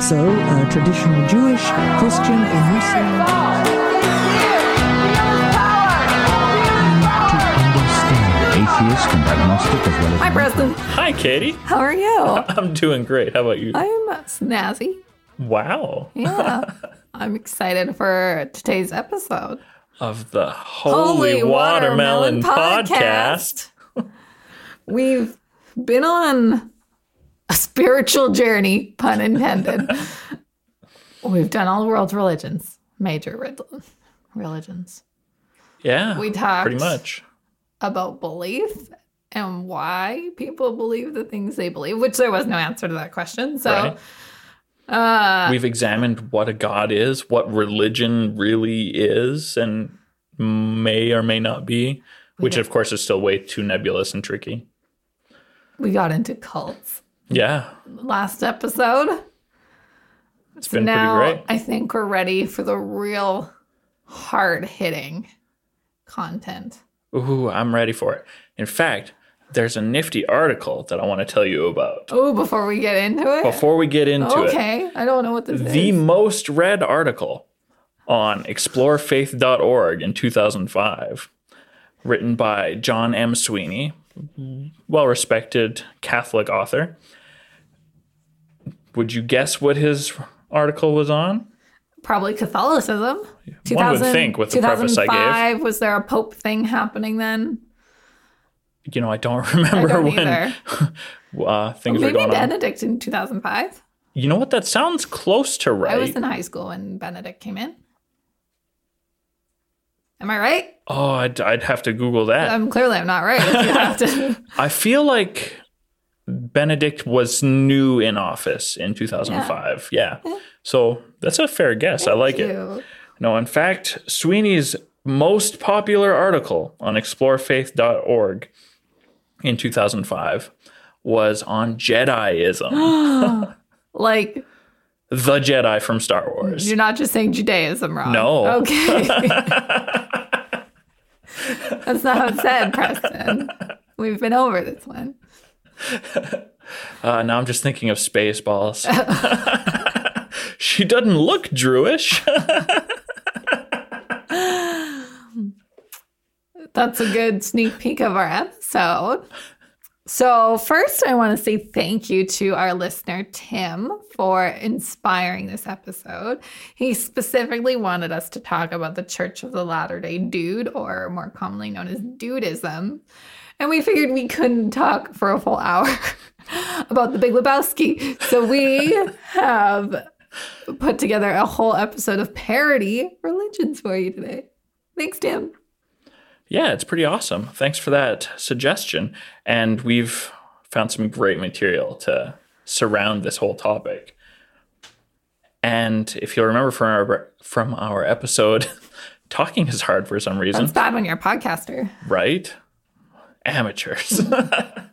So, uh, traditional Jewish, Christian, or Muslim. To understand. Atheist and agnostic as well as Hi, Preston. Hi, Katie. How are you? I'm doing great. How about you? I'm snazzy. Wow. Yeah. I'm excited for today's episode. Of the Holy, Watermelon, podcast. We've been on a spiritual journey, pun intended. We've done all the world's religions, major religions, Yeah. We talked. Pretty much. about belief and why people believe the things they believe, which there was no answer to that question. So, Right. uh, We've examined what a god is, what religion really is, and may or may not be, which of course is still way too nebulous and tricky. we got into cults Yeah. last episode. It's been now pretty great. I think we're ready for the real hard hitting content. Ooh, I'm ready for it. In fact, there's a nifty article that I want to tell you about. Oh, before we get into it? Before we get into it, okay. I don't know what this the is. most read article on explorefaith.org in 2005, written by John M. Sweeney, mm-hmm. well respected Catholic author. Would you guess what his article was on? Probably Catholicism. One would think with the preface I gave. 2005, Was there a Pope thing happening then? You know, I don't I remember don't when uh, things were Maybe going on. Maybe Benedict in 2005. You know what? That sounds close to right. I was in high school when Benedict came in. Am I right? oh, I'd, I'd have to Google that. I'm clearly I'm not right. You have to. I feel like Benedict was new in office in 2005. Yeah. So that's a fair guess. I like it. No, in fact, Sweeney's most popular article on explorefaith.org in 2005 was on Jediism, Like the Jedi from Star Wars. you're not just saying Judaism wrong. No. Okay. That's not how it's said, Preston. We've been over this one. Uh, now I'm just thinking of Spaceballs. she doesn't look Jewish. That's a good sneak peek of our episode. So, first, I want to say thank you to our listener, Tim, for inspiring this episode. He specifically wanted us to talk about the Church of the Latter day Dude, or more commonly known as Dudism. And we figured we couldn't talk for a full hour about the Big Lebowski. So, we have put together a whole episode of parody religions for you today. Thanks, Tim. Yeah, it's pretty awesome. Thanks for that suggestion. And we've found some great material to surround this whole topic. And if you'll remember from our from our episode, talking is hard for some reason, It's bad when you're a podcaster. right? Amateurs.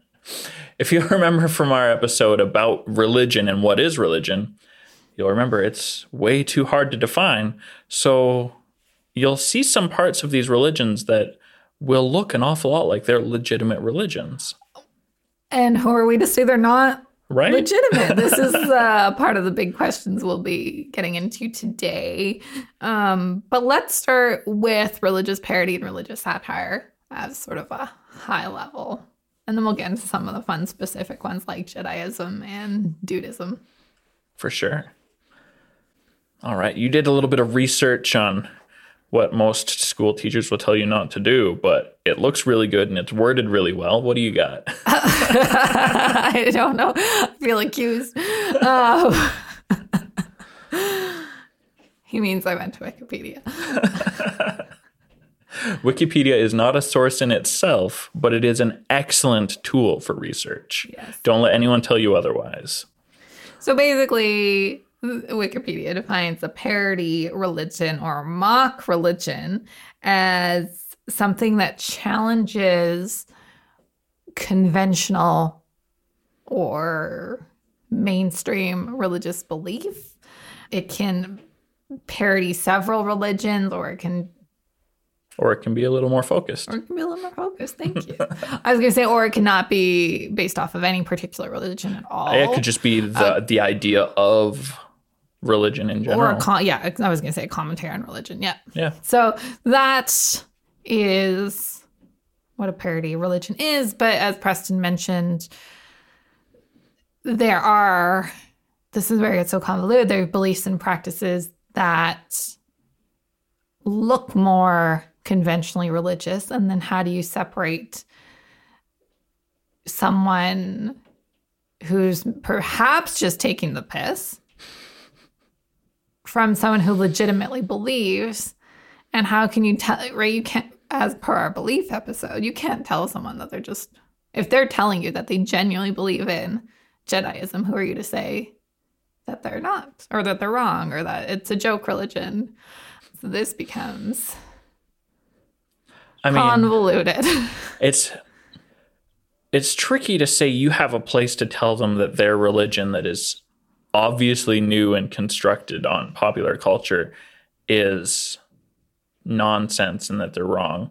if you remember from our episode about religion and what is religion, you'll remember it's way too hard to define. So you'll see some parts of these religions that will look an awful lot like they're legitimate religions, And who are we to say they're not right? legitimate? this is uh, part of the big questions we'll be getting into today. Um, but let's start with religious parody and religious satire as sort of a high level. And then we'll get into some of the fun specific ones like Jediism and Dudism. For sure. All right. You did a little bit of research on what most school teachers will tell you not to do, but it looks really good and it's worded really well. What do you got? I don't know. I feel accused. Um, he means I went to Wikipedia. Wikipedia is not a source in itself, but it is an excellent tool for research. Yes. Don't let anyone tell you otherwise. So basically, Wikipedia defines a parody religion or mock religion as something that challenges conventional or mainstream religious belief. It can parody several religions or it can Or it can be a little more focused. or it can be a little more focused. Thank you. I was going to say, or it cannot be based off of any particular religion at all. It could just be the um, the idea of religion in or general. a con- yeah, I was going to say a commentary on religion. Yeah. yeah. So that is what a parody of religion is. But as Preston mentioned, there are, this is where it's so convoluted, there are beliefs and practices that look more conventionally religious. And then how do you separate someone who's perhaps just taking the piss from someone who legitimately believes? And how can you tell, right? You can't, as per our belief episode, you can't tell someone that they're just, if they're telling you that they genuinely believe in Jediism, who are you to say that they're not, or that they're wrong, or that it's a joke religion? So this becomes I mean, convoluted. it's it's tricky to say you have a place to tell them that their religion that is obviously new and constructed on popular culture is nonsense and that they're wrong.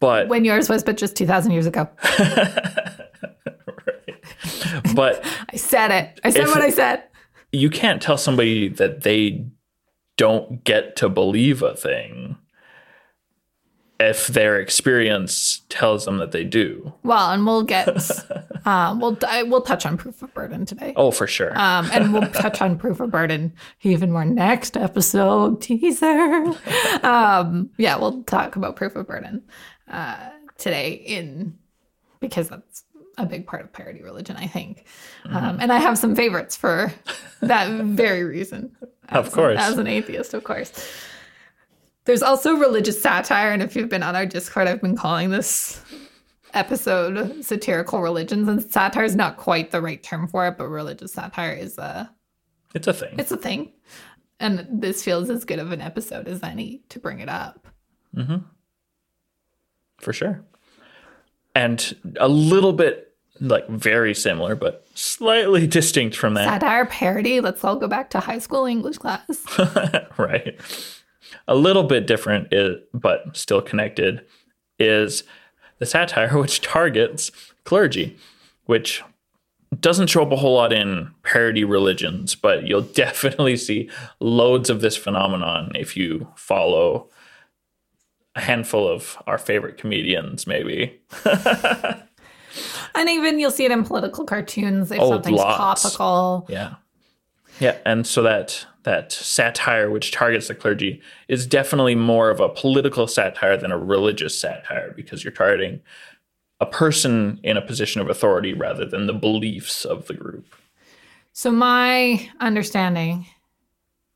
But when yours was, but just 2,000 years ago. but I said it. I said what I said. you can't tell somebody that they don't get to believe a thing if their experience tells them that they do. Well, and we'll get, uh, we'll, we'll touch on proof of burden today. Oh, for sure. Um, and we'll touch on proof of burden even more next episode teaser. Um, yeah, we'll talk about proof of burden uh, today in because that's a big part of parody religion, I think. Um, and I have some favorites for that very reason. Of course. as an atheist, of course. There's also religious satire, and if you've been on our Discord, I've been calling this episode satirical religions and satire is not quite the right term for it but religious satire is a it's a thing. it's a thing and this feels as good of an episode as any to bring it up mm-hmm. for sure. And a little bit like very similar, but slightly distinct from that. satire parody let's all go back to high school english class right. A little bit different, is, but still connected, is the satire which targets clergy, which doesn't show up a whole lot in parody religions, but you'll definitely see loads of this phenomenon if you follow a handful of our favorite comedians, maybe. and even you'll see it in political cartoons if Oh, something's lots. topical Yeah. Yeah, and so that that satire which targets the clergy is definitely more of a political satire than a religious satire because you're targeting a person in a position of authority rather than the beliefs of the group. So my understanding,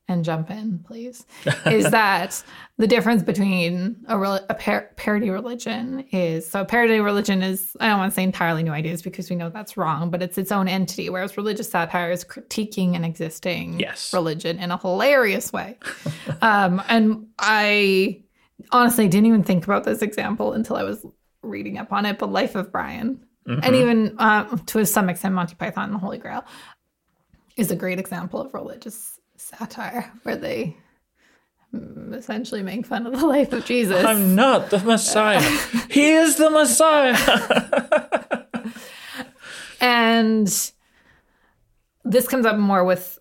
and jump in, please, is that the difference between a, rel- a par- parody religion is so parody religion is I don't want to say entirely new ideas because we know that's wrong, but it's its own entity. Whereas religious satire is critiquing an existing Yes. religion in a hilarious way. um, and I honestly didn't even think about this example until I was reading up on it. But Life of Brian, and even uh, to some extent Monty Python and the Holy Grail is a great example of religious satire where they mm, essentially make fun of the life of Jesus. I'm not the Messiah. he is the Messiah. and this comes up more with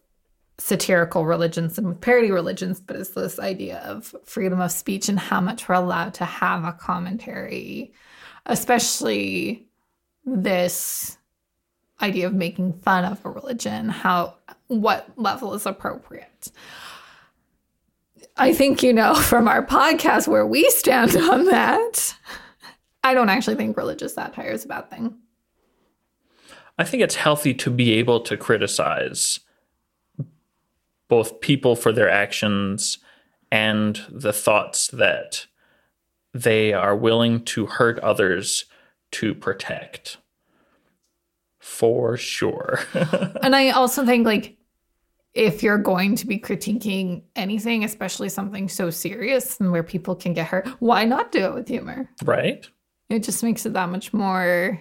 satirical religions and with parody religions, but it's this idea of freedom of speech and how much we're allowed to have a commentary, especially this idea of making fun of a religion, how what level is appropriate. I think you know from our podcast where we stand on that. I don't actually think religious satire is a bad thing. I think it's healthy to be able to criticize both people for their actions and the thoughts that they are willing to hurt others to protect. For sure. And I also think like if you're going to be critiquing anything, especially something so serious and where people can get hurt, why not do it with humor? right? It just makes it that much more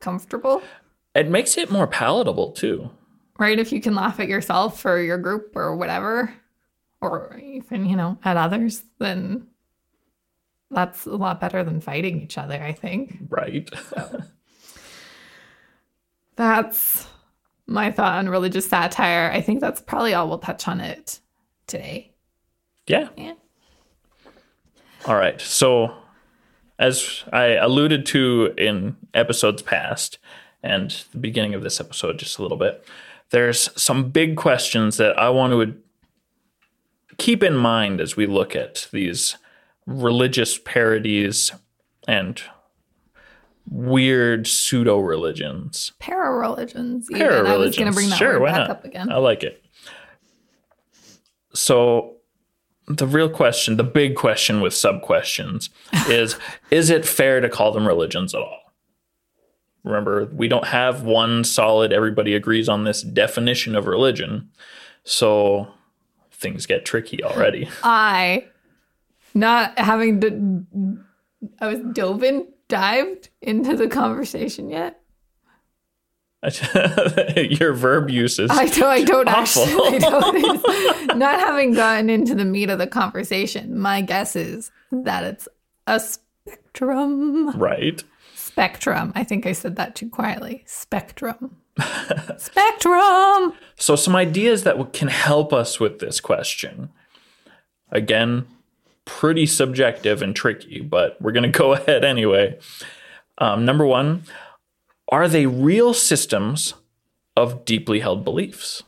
comfortable, It makes it more palatable too. right? If you can laugh at yourself or your group or whatever, or even, you know, at others, then that's a lot better than fighting each other, I think. Right. That's my thought on religious satire. I think that's probably all we'll touch on it today. Yeah. Yeah. All right. So, as I alluded to in episodes past and the beginning of this episode, just a little bit, there's some big questions that I want to keep in mind as we look at these religious parodies and weird pseudo religions. Para religions. I was going to bring that sure, word back not? up again. I like it. So the real question, the big question with sub questions is is it fair to call them religions at all? Remember, we don't have one solid everybody agrees on this definition of religion. So things get tricky already. I, not having to, I was dove in, dived into the conversation yet. Your verb uses I don't, I don't Awful. actually. I don't, not having gotten into the meat of the conversation, my guess is that it's a spectrum. right. Spectrum. I think I said that too quietly. Spectrum. spectrum. So, some ideas that can help us with this question. Again, pretty subjective and tricky, but we're going to go ahead anyway. Um, number one, are they real systems of deeply held beliefs?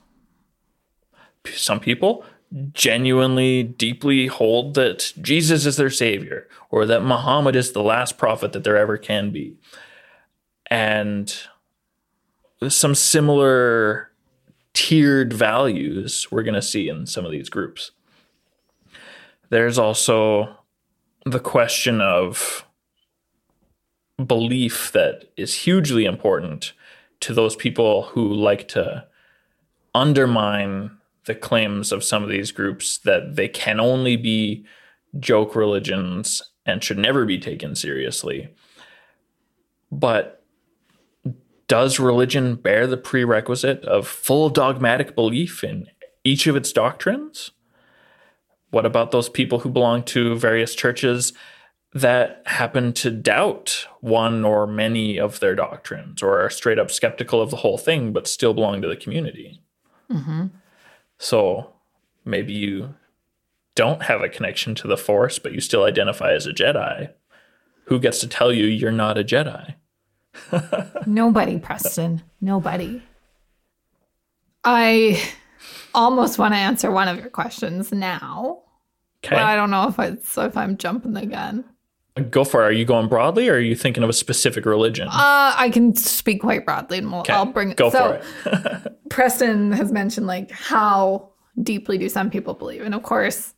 Some people genuinely deeply hold that Jesus is their savior or that Muhammad is the last prophet that there ever can be. And some similar tiered values we're going to see in some of these groups. There's also the question of belief that is hugely important to those people who like to undermine the claims of some of these groups that they can only be joke religions and should never be taken seriously. But does religion bear the prerequisite of full dogmatic belief in each of its doctrines? What about those people who belong to various churches that happen to doubt one or many of their doctrines or are straight up skeptical of the whole thing but still belong to the community? Mm-hmm. So maybe you don't have a connection to the Force, but you still identify as a Jedi. Who gets to tell you you're not a Jedi? Nobody, Preston. Nobody. I almost want to answer one of your questions now. Okay. But I don't know if it's if I'm jumping the gun. Go for it. Are you going broadly or are you thinking of a specific religion? Uh, I can speak quite broadly, and we'll, Okay, I'll bring it. Go so, for it. Preston has mentioned like how deeply do some people believe, and of course,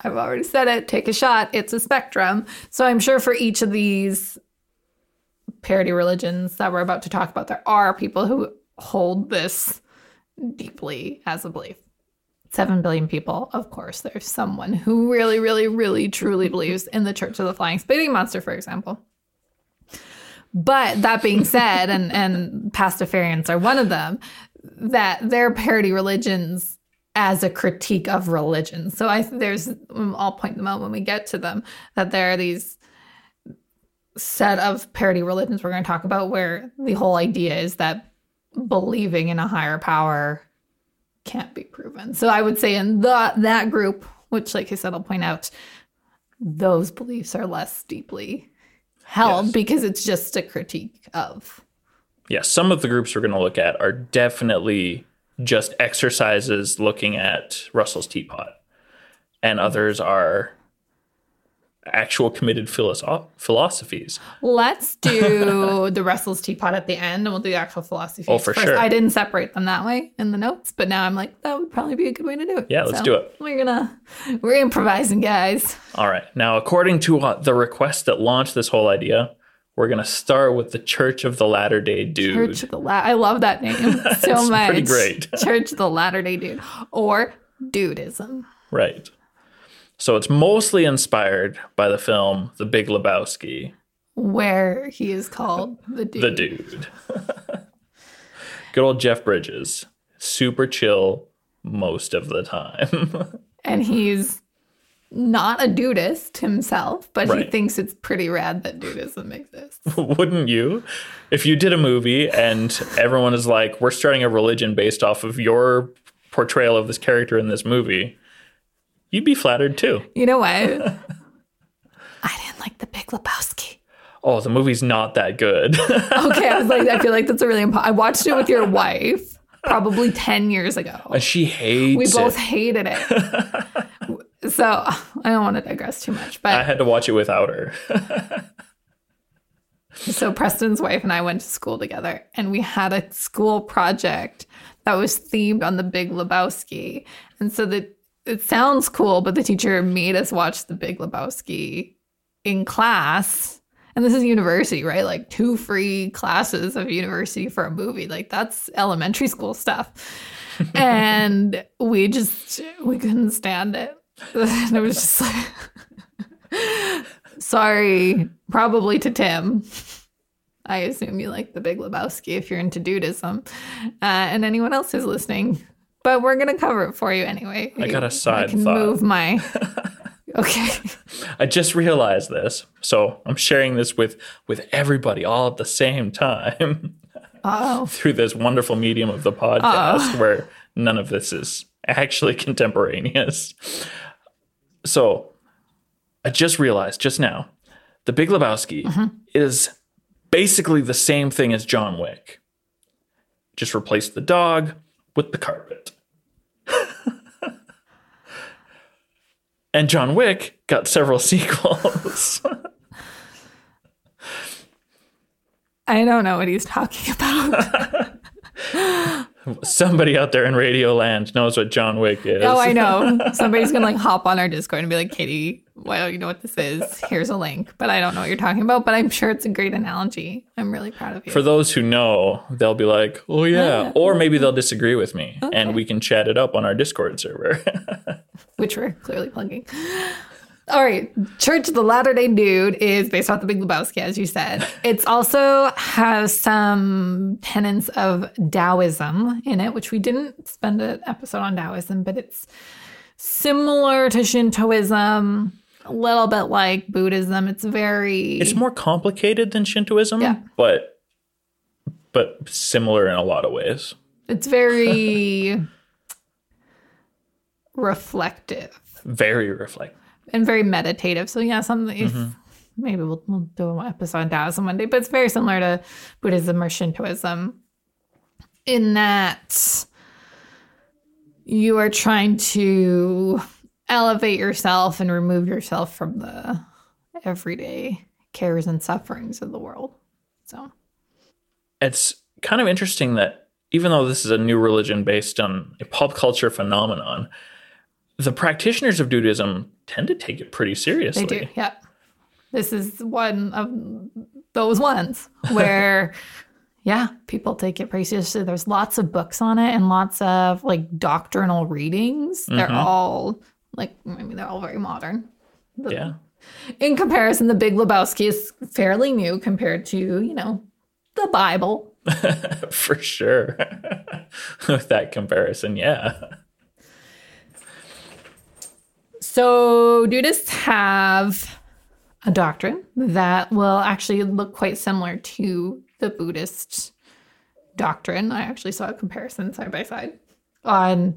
I've already said it. Take a shot. It's a spectrum. So I'm sure for each of these parody religions that we're about to talk about, there are people who hold this deeply as a belief. Seven billion people, of course, there's someone who really, really, really, truly believes in the Church of the Flying Spaghetti Monster, for example. But that being said, and and pastafarians are one of them, that they're parody religions as a critique of religion. So I there's I'll point them out when we get to them that there are these set of parody religions we're going to talk about where the whole idea is that believing in a higher power can't be proven. So I would say in the that group, which like I said, I'll point out, those beliefs are less deeply held Yes. because it's just a critique of yeah, some of the groups we're going to look at are definitely just exercises looking at Russell's teapot, and others are actual committed philosoph- philosophies. Let's do the Russell's teapot at the end, and we'll do the actual philosophy. Oh, for first. sure. I didn't separate them that way in the notes, but now I'm like, that would probably be a good way to do it. Yeah, let's do it. We're gonna we're improvising, guys. All right. Now, according to uh, the request that launched this whole idea, we're going to start with the Church of the Latter day Dude. Church of the La- I love that name so It's much. pretty great. Church of the Latter Day Dude or Dudism. Right. So it's mostly inspired by the film The Big Lebowski, where he is called the dude. the dude. Good old Jeff Bridges. Super chill most of the time. And he's not a dudist himself, but he thinks it's pretty rad that dudism exists. Wouldn't you? If you did a movie and everyone is like, we're starting a religion based off of your portrayal of this character in this movie, you'd be flattered too. You know what? I didn't like the Big Lebowski. Oh, the movie's not that good. Okay, I was like, I feel like that's a really important. I watched it with your wife probably ten years ago. and she hates We both it. hated it. so I don't want to digress too much, but I had to watch it without her. so Preston's wife and I went to school together, and we had a school project that was themed on the Big Lebowski, and so that it sounds cool, but the teacher made us watch the Big Lebowski in class. And this is university, right? Like two free classes of university for a movie. Like that's elementary school stuff. and we just we couldn't stand it. And it was just like sorry, probably to Tim. I assume you like the Big Lebowski if you're into dudism, uh, and anyone else who's listening. But we're gonna cover it for you anyway. I got a side I can thought. move my. Okay. I just realized this, so I'm sharing this with with everybody all at the same time Oh, through this wonderful medium of the podcast, where none of this is actually contemporaneous. So, I just realized just now, The Big Lebowski mm-hmm. is basically the same thing as John Wick. Just replace the dog with the carpet. And John Wick got several sequels. I don't know what he's talking about. Somebody out there in Radio Land knows what John Wick is. oh, I know. Somebody's gonna like hop on our Discord and be like, "Katie, why don't you know what this is? Here's a link." But I don't know what you're talking about. But I'm sure it's a great analogy. I'm really proud of you. For those who know, they'll be like, "Oh yeah," or maybe they'll disagree with me, and we can chat it up on our Discord server. which we're clearly plugging. All right, Church of the Latter Day Dude is based off the Big Lebowski, as you said. It's also has some tenets of Taoism in it, which we didn't spend an episode on Taoism, but it's similar to Shintoism, a little bit like Buddhism. It's very it's more complicated than Shintoism, Yeah. but but similar in a lot of ways. it's very reflective. Very reflective. And very meditative. So yeah, something if mm-hmm. maybe we'll, we'll do an episode on Taoism one day, but it's very similar to Buddhism or Shintoism in that you are trying to elevate yourself and remove yourself from the everyday cares and sufferings of the world. So It's kind of interesting that even though this is a new religion based on a pop culture phenomenon, the practitioners of Dudism tend to take it pretty seriously. They do. Yep. This is one of those ones where, yeah, people take it pretty seriously. There's lots of books on it and lots of like doctrinal readings. They're mm-hmm. all like, I mean, they're all very modern. Yeah. In comparison, The Big Lebowski is fairly new compared to, you know, the Bible. For sure. With that comparison, yeah. So, Dudists have a doctrine that will actually look quite similar to the Buddhist doctrine. I actually saw a comparison side by side on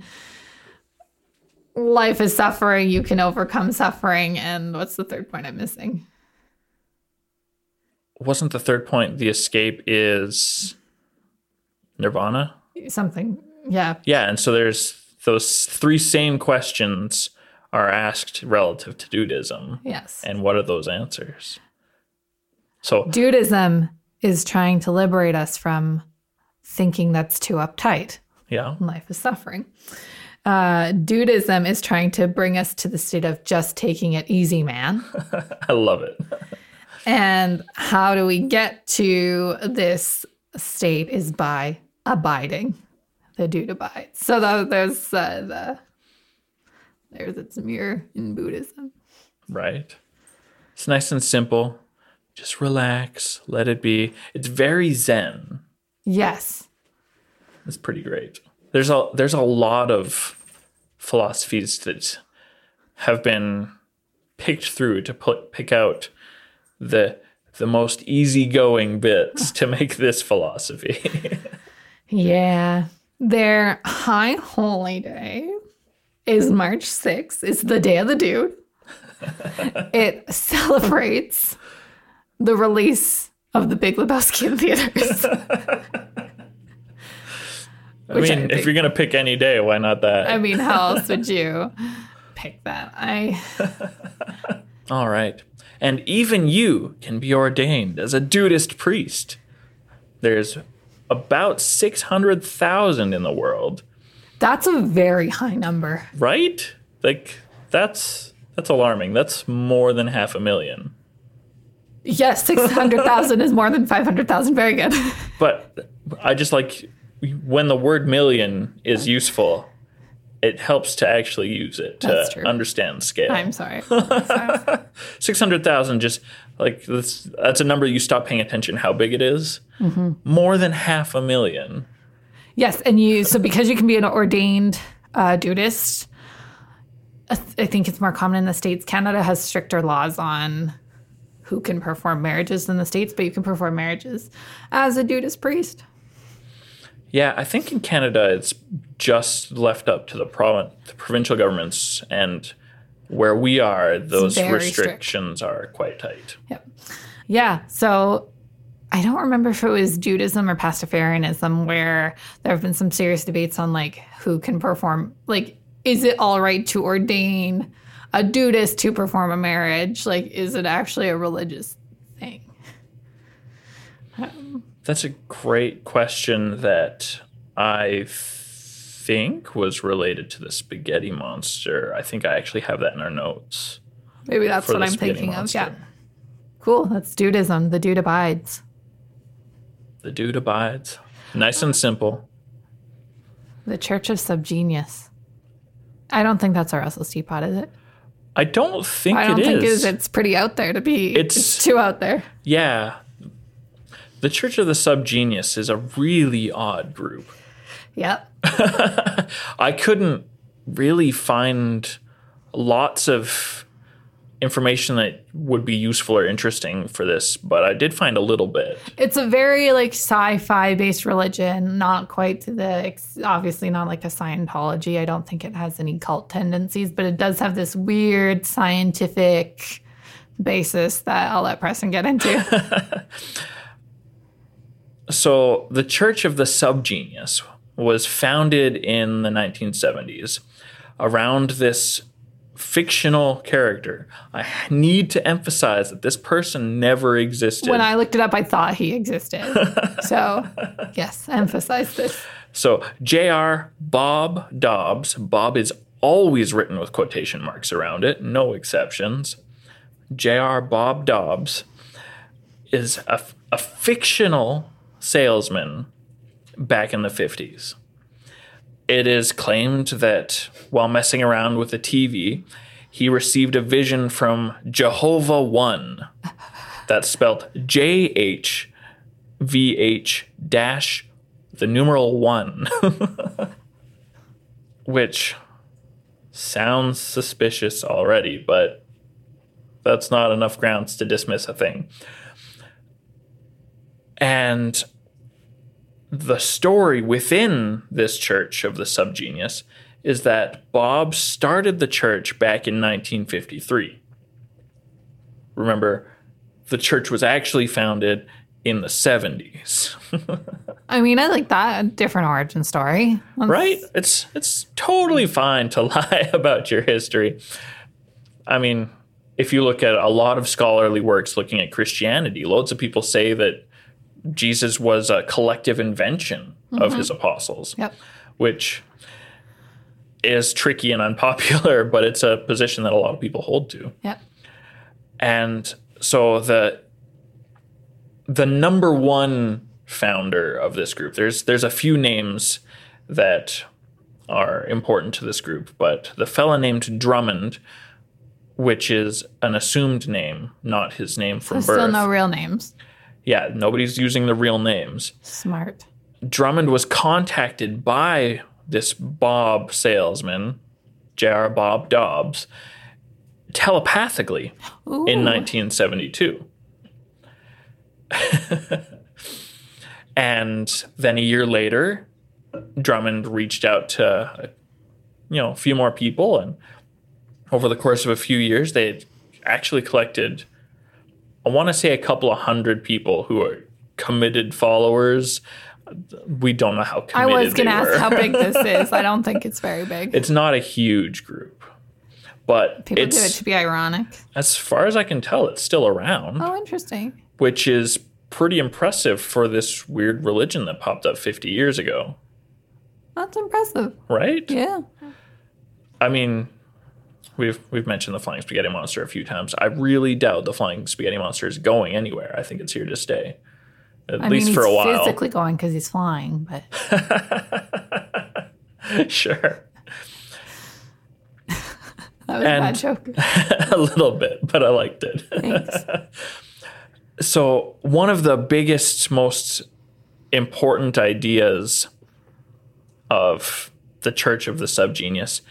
life is suffering, you can overcome suffering. And what's the third point I'm missing? Wasn't the third point the escape is nirvana? Something. Yeah. Yeah, and so there's those three same questions are asked relative to Dudism. Yes. And what are those answers? So Dudism is trying to liberate us from thinking that's too uptight. yeah, life is suffering. Uh, Dudism is trying to bring us to the state of just taking it easy, man. I love it. and how do we get to this state is by abiding. The dude abides. So tha- there's uh, the there's its mirror in Buddhism. Right. It's nice and simple. Just relax, let it be. It's very zen. Yes. It's pretty great. There's a there's a lot of philosophies that have been picked through to put, pick out the the most easygoing bits to make this philosophy. Yeah. Their high holy day is March 6th. It's the day of the dude. it celebrates the release of the Big Lebowski in theaters. I Which I mean, if you're gonna pick any day, why not that? I mean, how else would you pick that? I All right. And even you can be ordained as a dudist priest. There's about 600,000 in the world, that's a very high number. right? Like that's that's alarming. That's more than half a million. Yes, 600,000 is more than 500,000. Very good. But I just like when the word million is useful, it helps to actually use it to understand scale. I'm sorry. So, 600,000 just like that's that's a number you stop paying attention how big it is. Mm-hmm. More than half a million. Yes, and you, so because you can be an ordained uh, dudist, I th- I think it's more common in the States. Canada has stricter laws on who can perform marriages in the States, but you can perform marriages as a dudist priest. Yeah, I think in Canada it's just left up to the province, the provincial governments, and where we are, those very strict. restrictions are quite tight. Yep. Yeah. So I don't remember if it was Dudism or Pastafarianism where there have been some serious debates on like who can perform, like, is it all right to ordain a Dudist to perform a marriage? Like, is it actually a religious thing? That's a great question that I think was related to the spaghetti monster. I think I actually have that in our notes. Maybe that's what I'm thinking monster. of. Yeah. Cool. That's Dudism. The dude abides. The dude abides. Nice and simple. The Church of Subgenius. I don't think that's our Russell's teapot, is it? I don't think I don't it think it is. is. It's pretty out there to be. It's- It's, too out there. Yeah. The Church of the Subgenius is a really odd group. Yep. I couldn't really find lots of information that would be useful or interesting for this, but I did find a little bit. It's a very like sci-fi based religion, not quite to the obviously not like a Scientology. I don't think it has any cult tendencies, but it does have this weird scientific basis that I'll let Preston get into. So, the Church of the Subgenius was founded in the 1970s around this fictional character. I need to emphasize that this person never existed. when I looked it up, I thought he existed. So, yes, emphasize this. So J.R. Bob Dobbs, Bob is always written with quotation marks around it, no exceptions. J.R. Bob Dobbs is a, a fictional salesman back in the 50s. It is claimed that while messing around with the TV, he received a vision from Jehovah One. That's spelled J H V H dash the numeral one, which sounds suspicious already, but that's not enough grounds to dismiss a thing. And the story within this church of the subgenius is that Bob started the church back in 1953. Remember, the church was actually founded in the 70s. I mean, I like that. A different origin story. Right? It's it's totally fine to lie about your history. I mean, if you look at a lot of scholarly works looking at Christianity, loads of people say that Jesus was a collective invention of his mm-hmm. apostles, Yep. which is tricky and unpopular, but it's a position that a lot of people hold to. Yep. And so the the number one founder of this group, there's there's a few names that are important to this group, but the fellow named Drummond, which is an assumed name, not his name from There's birth. still no real names. Yeah, nobody's using the real names. Smart. Drummond was contacted by this Bob salesman, J.R. Bob Dobbs, telepathically in 1972. and then a year later, Drummond reached out to you know a few more people, and over the course of a few years, they had actually collected. I want to say a couple of hundred people who are committed followers. We don't know how committed. I was going to ask how big this is. I don't think it's very big. it's not a huge group, but People do it to be ironic. as far as I can tell, it's still around, Oh, interesting. which is pretty impressive for this weird religion that popped up 50 years ago, That's impressive. right? Yeah. I mean, we've we've mentioned the flying spaghetti monster a few times. I really doubt the flying spaghetti monster is going anywhere. I think it's here to stay, at I least mean, for a while. physically going because he's flying, but sure, that was a And- bad joke. a little bit, but I liked it. Thanks. So, one of the biggest, most important ideas of the Church of the Subgenius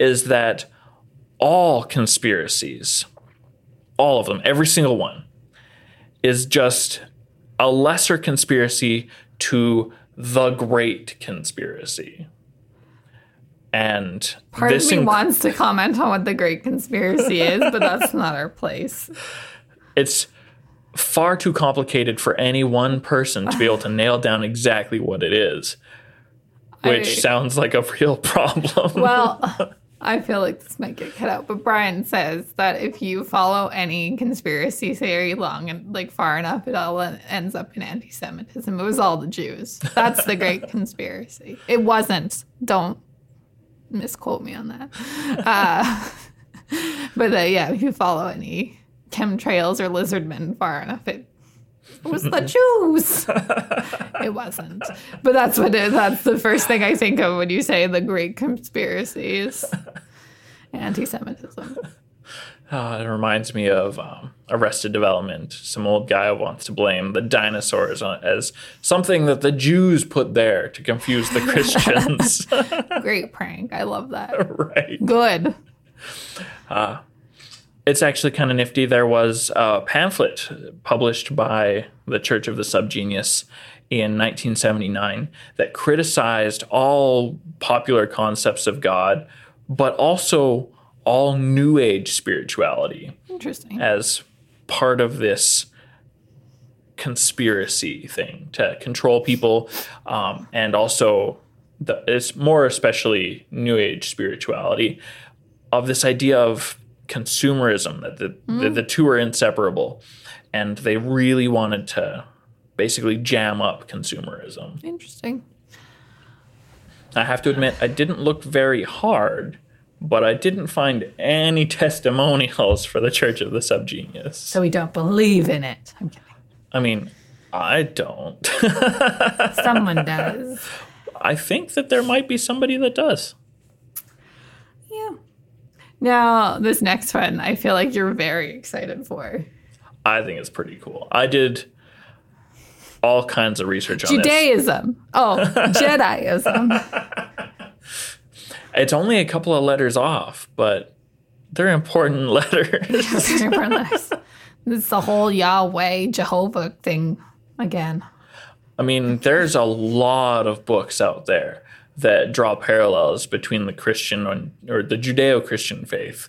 is that all conspiracies, all of them, every single one, is just a lesser conspiracy to the great conspiracy. And Part of this me inc- wants to comment on what the great conspiracy is, but that's not our place. it's far too complicated for any one person to be able to nail down exactly what it is, which I- sounds like a real problem. Well, I feel like this might get cut out, but Brian says that if you follow any conspiracy theory long and like far enough, it all ends up in anti-Semitism. It was all the Jews. That's the great conspiracy. It wasn't. Don't misquote me on that. Uh, but uh, yeah, if you follow any chemtrails or lizardmen far enough, it it was the Jews. it wasn't. But that's what it, that's the first thing I think of when you say the great conspiracies. anti-Semitism. Uh, it reminds me of um, Arrested Development. Some old guy wants to blame the dinosaurs on, as something that the Jews put there to confuse the Christians. Great prank. I love that. right. Good. It's actually kind of nifty. There was a pamphlet published by the Church of the Subgenius in 1979 that criticized all popular concepts of God, but also all New Age spirituality Interesting. as part of this conspiracy thing to control people, um, and also the, it's more especially New Age spirituality of this idea of consumerism that the, the mm. the two are inseparable, and they really wanted to basically jam up consumerism. Interesting. I have to admit, I didn't look very hard. But I didn't find any testimonials for the Church of the Subgenius. So we don't believe in it. I'm kidding. I mean, I don't. Someone does. I think that there might be somebody that does. Now, this next one, I feel like you're very excited for. I think it's pretty cool. I did all kinds of research on this. Judaism. Oh, Jediism. It's only a couple of letters off, but they're important letters. Super nice. It's the whole Yahweh Jehovah thing again. I mean, there's a lot of books out there that draw parallels between the Christian or the Judeo-Christian faith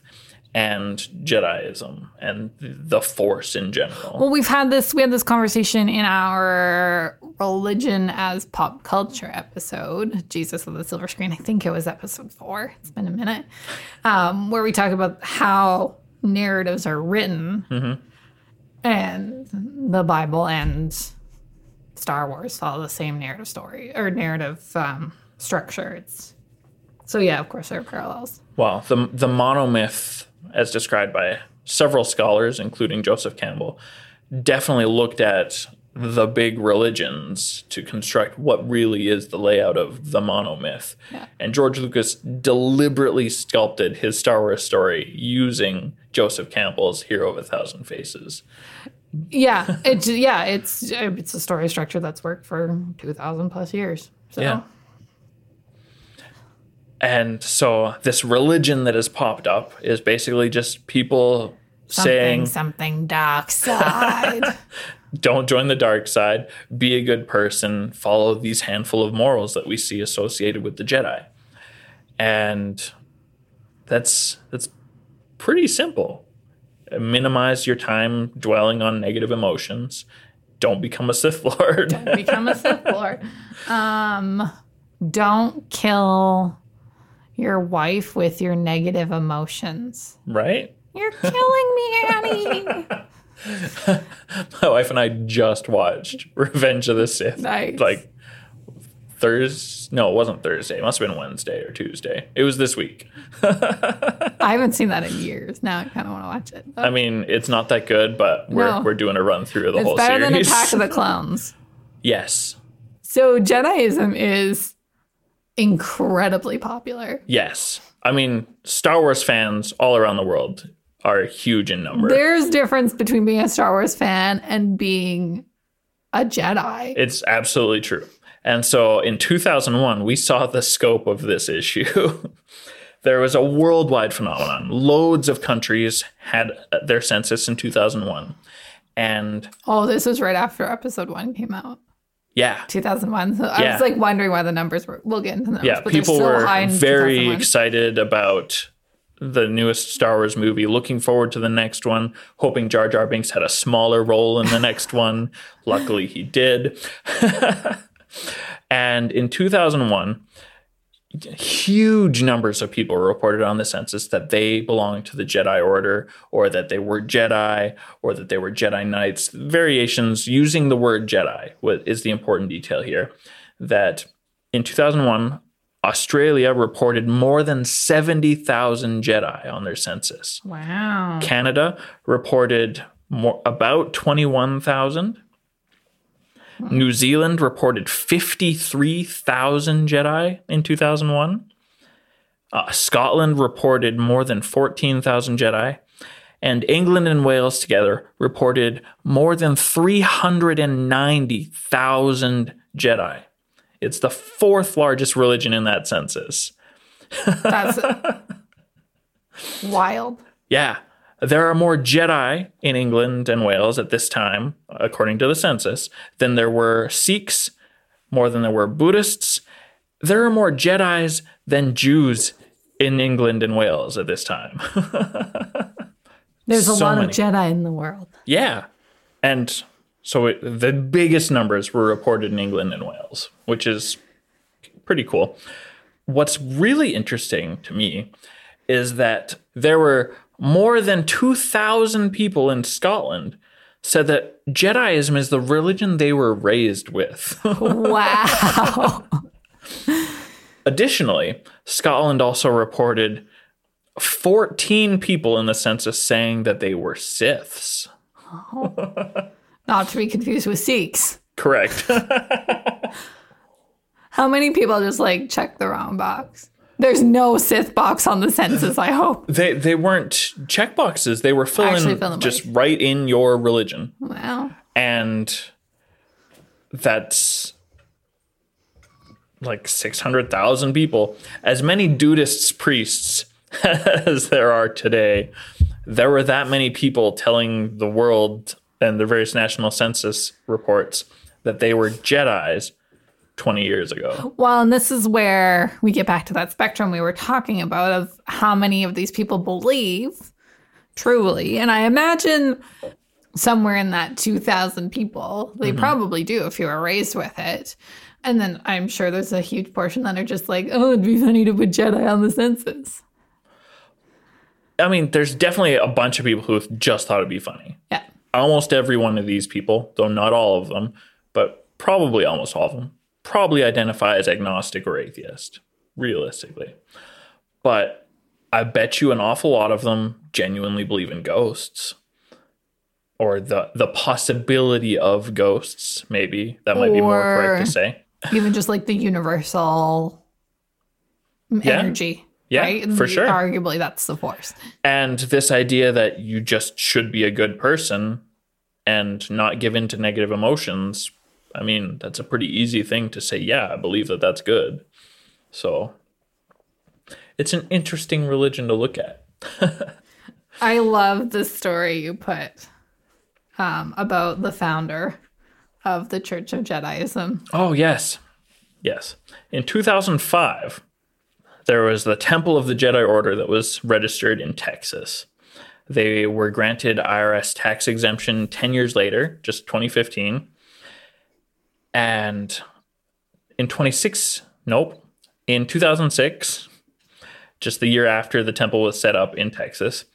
and Jediism and the Force in general. Well, we've had this we had this conversation in our religion as pop culture episode, Jesus of the Silver Screen. I think it was episode four. It's been a minute. Um, where we talk about how narratives are written and the Bible and Star Wars follow the same narrative story or narrative um, structure. It's so yeah, of course there are parallels. Well, the the monomyth, as described by several scholars, including Joseph Campbell, definitely looked at the big religions to construct what really is the layout of the monomyth. Yeah. And George Lucas deliberately sculpted his Star Wars story using Joseph Campbell's Hero of a Thousand Faces. Yeah, it's yeah, it's it's a story structure that's worked for two thousand plus years. So Yeah. And so this religion that has popped up is basically just people saying, something dark side. don't join the dark side, be a good person, follow these handful of morals that we see associated with the Jedi. And that's that's pretty simple. Minimize your time dwelling on negative emotions. Don't become a Sith Lord. Become a Sith Lord. Um, don't kill your wife with your negative emotions. right? You're killing me, Annie. My wife and I just watched Revenge of the Sith. Nice. Like Thursday. No, it wasn't Thursday. It must have been Wednesday or Tuesday. It was this week. I haven't seen that in years. Now I kind of want to watch it. I mean, it's not that good, but we're, No. we're doing a run through of the it's whole better than Attack of the Clones. yes. So Jediism is incredibly popular. Yes. I mean, Star Wars fans all around the world are huge in number. There's difference between being a Star Wars fan and being a Jedi. It's absolutely true. And so in 2001, we saw the scope of this issue. there was a worldwide phenomenon. Loads of countries had their census in 2001. And Oh, this was right after episode one came out, yeah, 2001. So I was like wondering why the numbers were. We'll get into numbers. yeah, people were very excited about the newest Star Wars movie, looking forward to the next one, hoping Jar Jar Binks had a smaller role in the next one. Luckily, he did. and in 2001, huge numbers of people reported on the census that they belonged to the Jedi Order or that they were Jedi or that they were Jedi Knights. Variations using the word Jedi is the important detail here. That in 2001, Australia reported more than 70,000 Jedi on their census. Wow. Canada reported more, about 21,000. New Zealand reported 53,000 Jedi in 2001. Uh, Scotland reported more than 14,000 Jedi. And England and Wales together reported more than 390,000 Jedi. It's the fourth largest religion in that census. That's wild. Yeah. There are more Jedi in England and Wales at this time, according to the census, than there were Sikhs, more than there were Buddhists. There are more Jedis than Jews in England and Wales at this time. There's a So lot many. of Jedi in the world. yeah. And so it, the biggest numbers were reported in England and Wales, which is pretty cool. What's really interesting to me is that there were more than 2,000 people in Scotland said that Jediism is the religion they were raised with. Wow. Additionally, Scotland also reported 14 people in the census saying that they were Siths. Oh. Not to be confused with Sikhs. Correct. How many people just like check the wrong box? There's no Sith box on the census, I hope. they they weren't check boxes. They were filling fill just right in your religion. Wow. and that's like 600,000 people. As many Dudists priests as there are today, there were that many people telling the world and the various national census reports that they were Jedi's 20 years ago. Well, and this is where we get back to that spectrum we were talking about of how many of these people believe truly. And I imagine somewhere in that 2,000 people, they mm-hmm. probably do if you were raised with it. And then I'm sure there's a huge portion that are just like, oh, it'd be funny to put Jedi on the census. I mean, there's definitely a bunch of people who just thought it'd be funny. Yeah. almost every one of these people, though not all of them, but probably almost all of them, probably identify as agnostic or atheist, realistically. But I bet you an awful lot of them genuinely believe in ghosts. Or the the possibility of ghosts, maybe. That might be more correct to say. Even just like the universal Yeah. energy. Yeah, right? for sure. Arguably, that's the force. And this idea that you just should be a good person and not give in to negative emotions, I mean, that's a pretty easy thing to say, yeah, I believe that that's good. So it's an interesting religion to look at. I love the story you put um, about the founder of the Church of Jediism. Oh, yes. Yes. In 2005, there was the Temple of the Jedi Order that was registered in Texas. They were granted IRS tax exemption 10 years later, just 2015. And in 26, nope, in 2006, just the year after the temple was set up in Texas,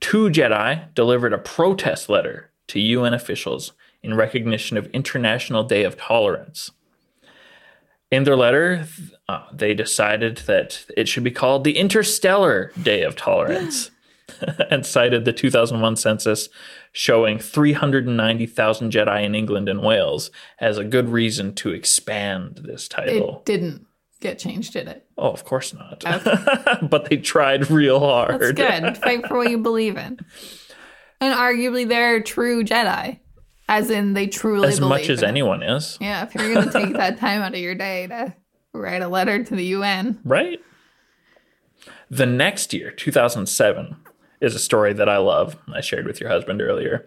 two Jedi delivered a protest letter to UN officials in recognition of International Day of Tolerance. In their letter, uh, they decided that it should be called the Interstellar Day of Tolerance and cited the 2001 census showing 390,000 Jedi in England and Wales as a good reason to expand this title. It didn't get changed, did it? Oh, of course not. but they tried real hard. That's good. Fight for what you believe in. And arguably, they're true Jedi, as in they truly As much as anyone is, Yeah, if you're going to take that time out of your day to write a letter to the UN, right? The next year, 2007, is a story that I love. I shared with your husband earlier.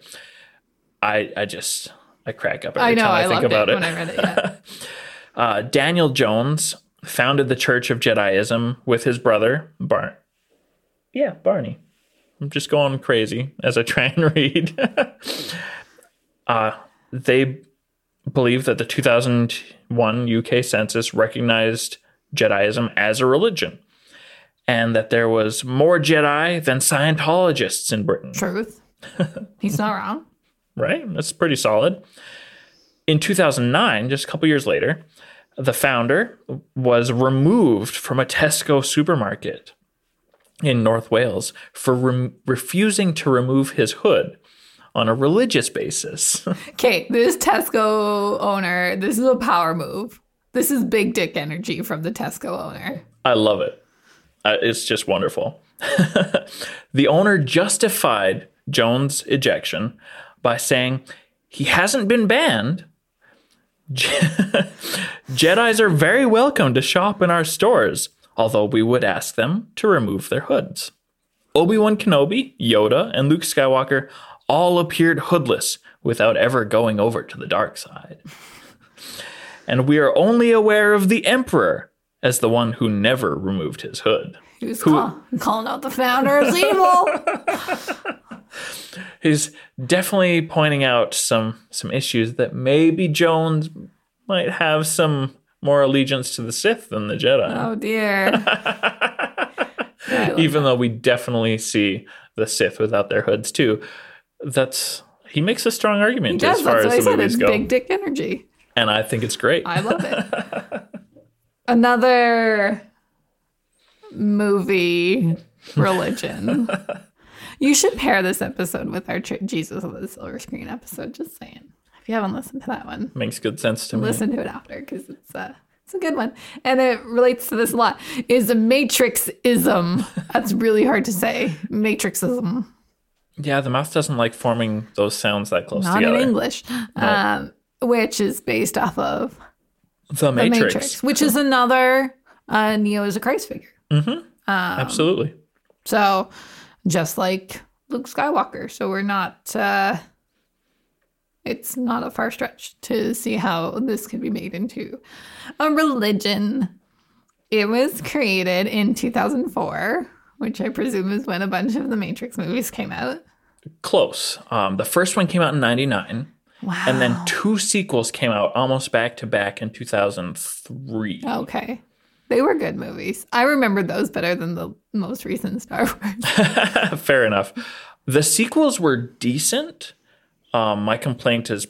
I I just I crack up every I know time I, I, think about it, it. when I read it. Yeah. Uh, Daniel Jones founded the Church of Jediism with his brother Bar. Yeah, Barney. I'm just going crazy as I try and read. uh, they believe that the 2001 UK census recognized Jediism as a religion, and that there was more Jedi than Scientologists in Britain. Truth. He's not wrong. right? That's pretty solid. In 2009, just a couple years later, the founder was removed from a Tesco supermarket in North Wales for rem- refusing to remove his hood on a religious basis. Okay, this Tesco owner, this is a power move. This is big dick energy from the Tesco owner. I love it. Uh, it's just wonderful. the owner justified Jones' ejection by saying he hasn't been banned. Je- Jedi's are very welcome to shop in our stores, although we would ask them to remove their hoods. Obi Wan Kenobi, Yoda, and Luke Skywalker all appeared hoodless without ever going over to the dark side. And we are only aware of the Emperor as the one who never removed his hood. He was call- calling out the founder as evil. He's definitely pointing out some some issues that maybe Jones might have some more allegiance to the Sith than the Jedi. oh dear. Even though we definitely see the Sith without their hoods too. That's he makes a strong argument does. as far That's what as I the said. movies It's go. big dick energy. and I think it's great. I love it. Another movie religion. You should pair this episode with our Jesus on the Silver Screen episode. Just saying. If you haven't listened to that one, Makes good sense to me. listen to it after because it's uh, it's a good one and it relates to this a lot. Is a matrixism. That's really hard to say. Matrixism. Yeah, the mouth doesn't like forming those sounds that close Not together. in English. Um, which is based off of The the Matrix. Matrix, which is another uh, Neo is a Christ figure. Absolutely. So just like Luke Skywalker. So we're not uh it's not a far stretch to see how this could be made into a religion. It was created in 2004, which I presume is when a bunch of the Matrix movies came out. Close. Um, the first one came out in 99. Wow. And then two sequels came out almost back to back in 2003. Okay. They were good movies. I remember those better than the most recent Star Wars. Fair enough. The sequels were decent. Um, my complaint is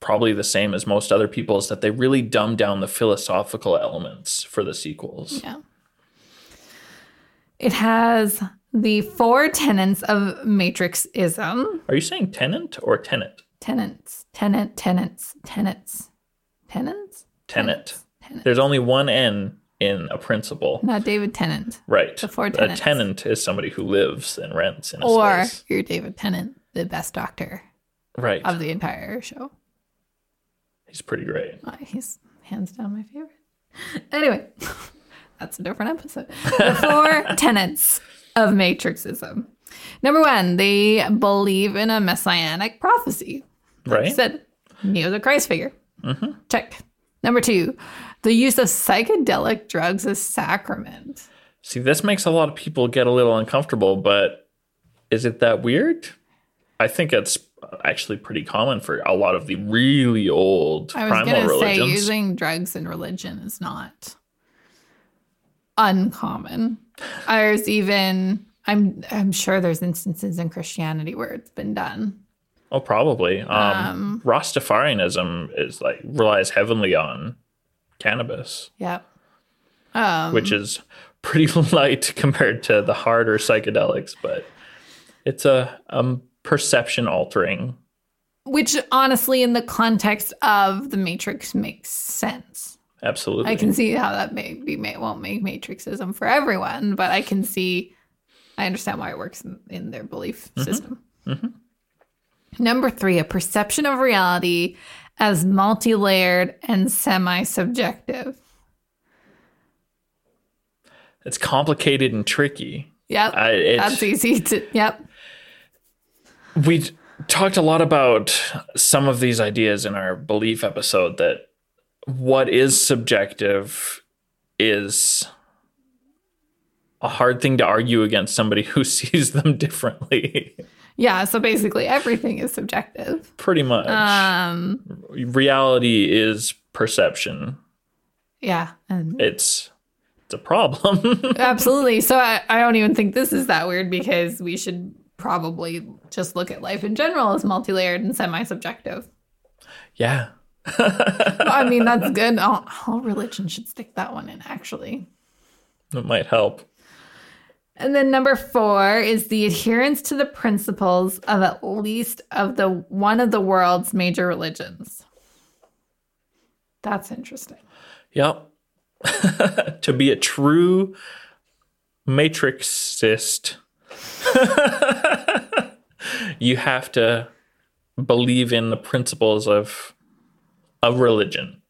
probably the same as most other people's that they really dumbed down the philosophical elements for the sequels. Yeah. It has the four tenets of Matrixism. Are you saying tenant or tenant? Tenants, tenant, tenants, tenants, tenants. Tenant. tenant. There's only one N in a principle. Not David Tennant, Right. The four A tenant is somebody who lives and rents in a or space. you're David Tennant, the best doctor Right. of the entire show. He's pretty great. Uh, He's hands down my favorite. Anyway, That's a different episode. The four tenets of Matrixism. Number one, they believe in a messianic prophecy. Right? Said Neo's a Christ figure. Mm-hmm. Check. Number two, the use of psychedelic drugs as sacrament. See, this makes a lot of people get a little uncomfortable, but is it that weird? I think it's actually pretty common for a lot of the really old I was primal going to say using drugs in religion is not uncommon. There's even I'm I'm sure there's instances in Christianity where it's been done. Oh, probably. Um, Rastafarianism is like relies heavily on cannabis, Yep. Um, which is pretty light compared to the harder psychedelics, but it's a um, perception altering. which honestly in the context of the matrix makes sense. Absolutely. I can see how that may be may won't make matrixism for everyone, but I can see I understand why it works in, in their belief system. Number three, a perception of reality as multi-layered and semi-subjective. it's complicated and tricky. Yep. I- it's- that's easy to yep. we talked a lot about some of these ideas in our belief episode that what is subjective is a hard thing to argue against somebody who sees them differently Yeah, so basically everything is subjective. pretty much Um reality is perception yeah, and it's it's a problem Absolutely. So I, I don't even think this is that weird because we should probably just look at life in general as multi layered and semi subjective. yeah I mean, that's good. All, all religion should stick that one in, actually. it might help And then number four is the adherence to the principles of at least of the one of the world's major religions. That's interesting. Yep. to be a true matrixist, you have to believe in the principles of of religion.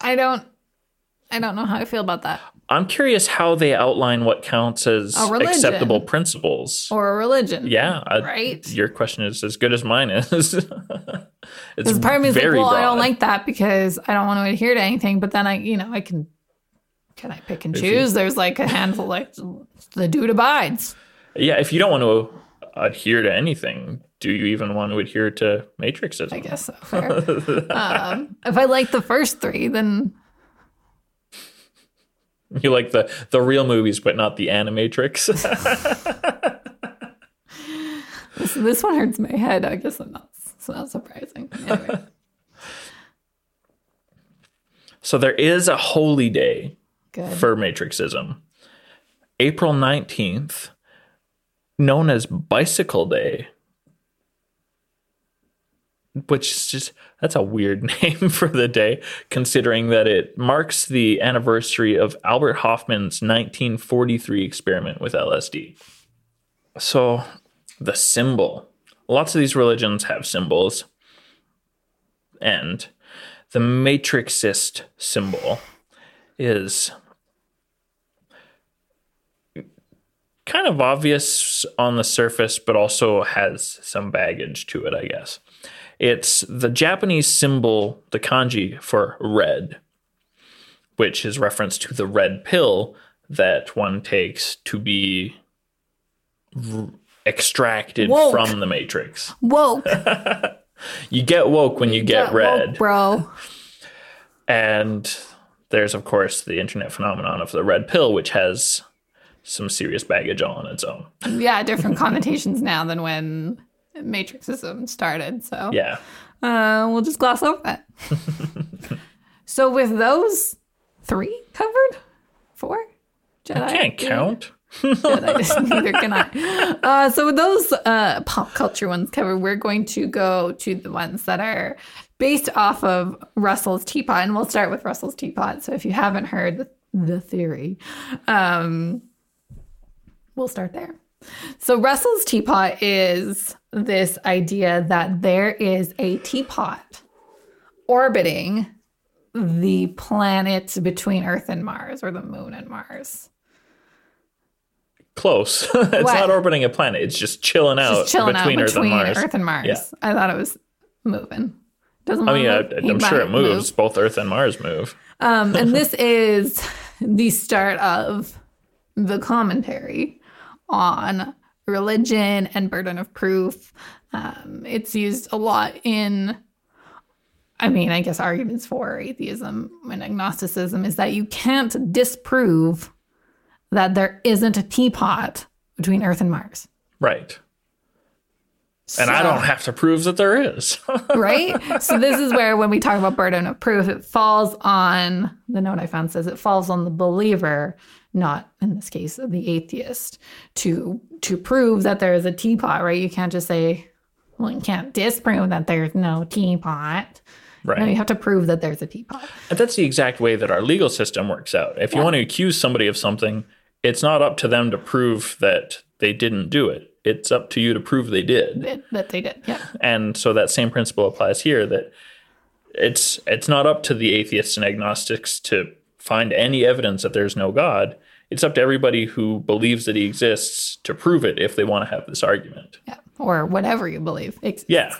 I don't I don't know how I feel about that. I'm curious how they outline what counts as acceptable principles. Or a religion. yeah, I- Right. Your question is as good as mine is. it's part of me is like, well, I don't like that because I don't want to adhere to anything. But then I, you know, I can, can I pick and you- choose? There's like a handful, like the dude abides. Yeah, if you don't want to adhere to anything, do you even want to adhere to matrixism? I guess so. Um, if I like the first three, then You like the the real movies, but not the animatrix. this, this one hurts my head. I guess I'm not, it's not surprising. Anyway. so there is a holy day Good. for matrixism, April nineteenth, known as Bicycle Day, which is just that's a weird name for the day, considering that it marks the anniversary of Albert Hofmann's 1943 experiment with LSD. So the symbol. Lots of these religions have symbols. And the matrixist symbol is kind of obvious on the surface, but also has some baggage to it, I guess. It's the Japanese symbol, the kanji for red, which is reference to the red pill that one takes to be r- extracted Woke. from the matrix. Woke. You get woke when you get woke, red. bro. And there's, of course, the internet phenomenon of the red pill, which has some serious baggage all on its own. Yeah, different connotations now than when Matrixism started. So Yeah. uh, we'll just gloss over that. so with those three covered, four. Jedi. I can't count. Jedi, just- neither can I. Uh, so with those uh, pop culture ones covered, we're going to go to the ones that are based off of Russell's Teapot, and we'll start with Russell's Teapot. So if you haven't heard the, the theory, um, we'll start there. So Russell's Teapot is this idea that there is a teapot orbiting the planet between Earth and Mars or the moon and Mars. Close. it's What? not orbiting a planet. It's just chilling out Just chilling between, out Earth, between and Mars. Earth and Mars. Yeah. I thought it was moving. Doesn't I mean, I, I'm sure it moves. move. Both Earth and Mars move. Um, and this is the start of the commentary on religion and burden of proof. Um, it's used a lot in, I mean, I guess arguments for atheism and agnosticism is that you can't disprove that there isn't a teapot between Earth and Mars. Right. And I don't have to prove that there is. right? So this is where when we talk about burden of proof, it falls on the note I found says it falls on the believer, not in this case the atheist, to to prove that there is a teapot, right? You can't just say, well, you can't disprove that there's no teapot. right. No, you have to prove that there's a teapot. And that's the exact way that our legal system works out. If you want to accuse somebody of something, it's not up to them to prove that they didn't do it. It's up to you to prove they did. That, that they did. Yeah. And so that same principle applies here that it's it's not up to the atheists and agnostics to find any evidence that there's no God. It's up to everybody who believes that he exists to prove it if they want to have this argument. Yeah. Or whatever you believe. Ex- Yeah.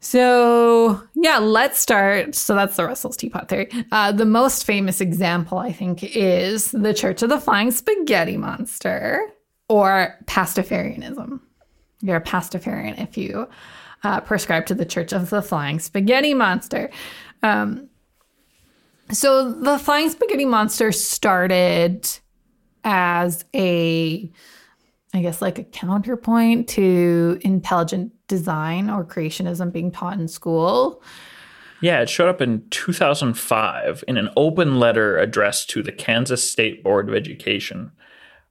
So, yeah, let's start. So, that's the Russell's teapot theory. Uh, the most famous example, I think, is the Church of the Flying Spaghetti Monster or Pastafarianism. You're a Pastafarian if you uh, prescribe to the Church of the Flying Spaghetti Monster. Um, so, the Flying Spaghetti Monster started as a I guess like a counterpoint to intelligent design or creationism being taught in school. Yeah, it showed up in 2005 in an open letter addressed to the Kansas State Board of Education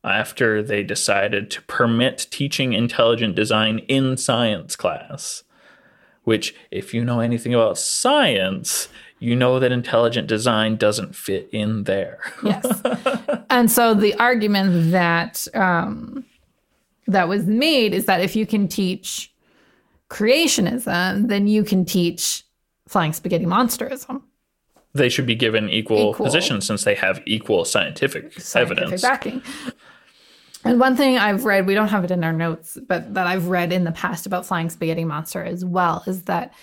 after they decided to permit teaching intelligent design in science class. Which, if you know anything about science, you know that intelligent design doesn't fit in there. Yes. and so the argument that um, that was made is that if you can teach creationism, then you can teach flying spaghetti monsterism. They should be given equal, Equal. positions since they have equal scientific, scientific evidence. backing. And one thing I've read, we don't have it in our notes, but that I've read in the past about Flying Spaghetti Monster as well, is that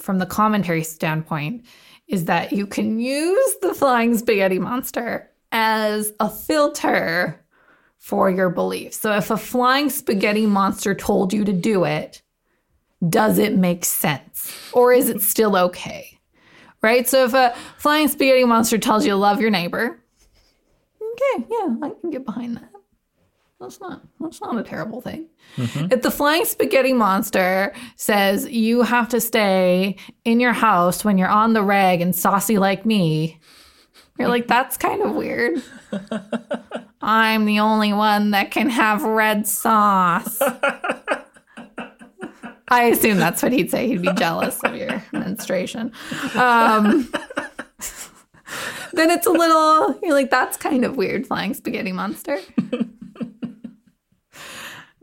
from the commentary standpoint, is that you can use the Flying Spaghetti Monster as a filter for your beliefs. So if a flying spaghetti monster told you to do it, does it make sense? Or is it still okay? Right? So if a flying spaghetti monster tells you to love your neighbor, okay, yeah, I can get behind that. That's not that's not a terrible thing. If the flying spaghetti monster says you have to stay in your house when you're on the rag and saucy like me, you're like, that's kind of weird. I'm the only one that can have red sauce. I assume that's what he'd say. He'd be jealous of your menstruation. Um, then it's a little, you're like, that's kind of weird, flying spaghetti monster.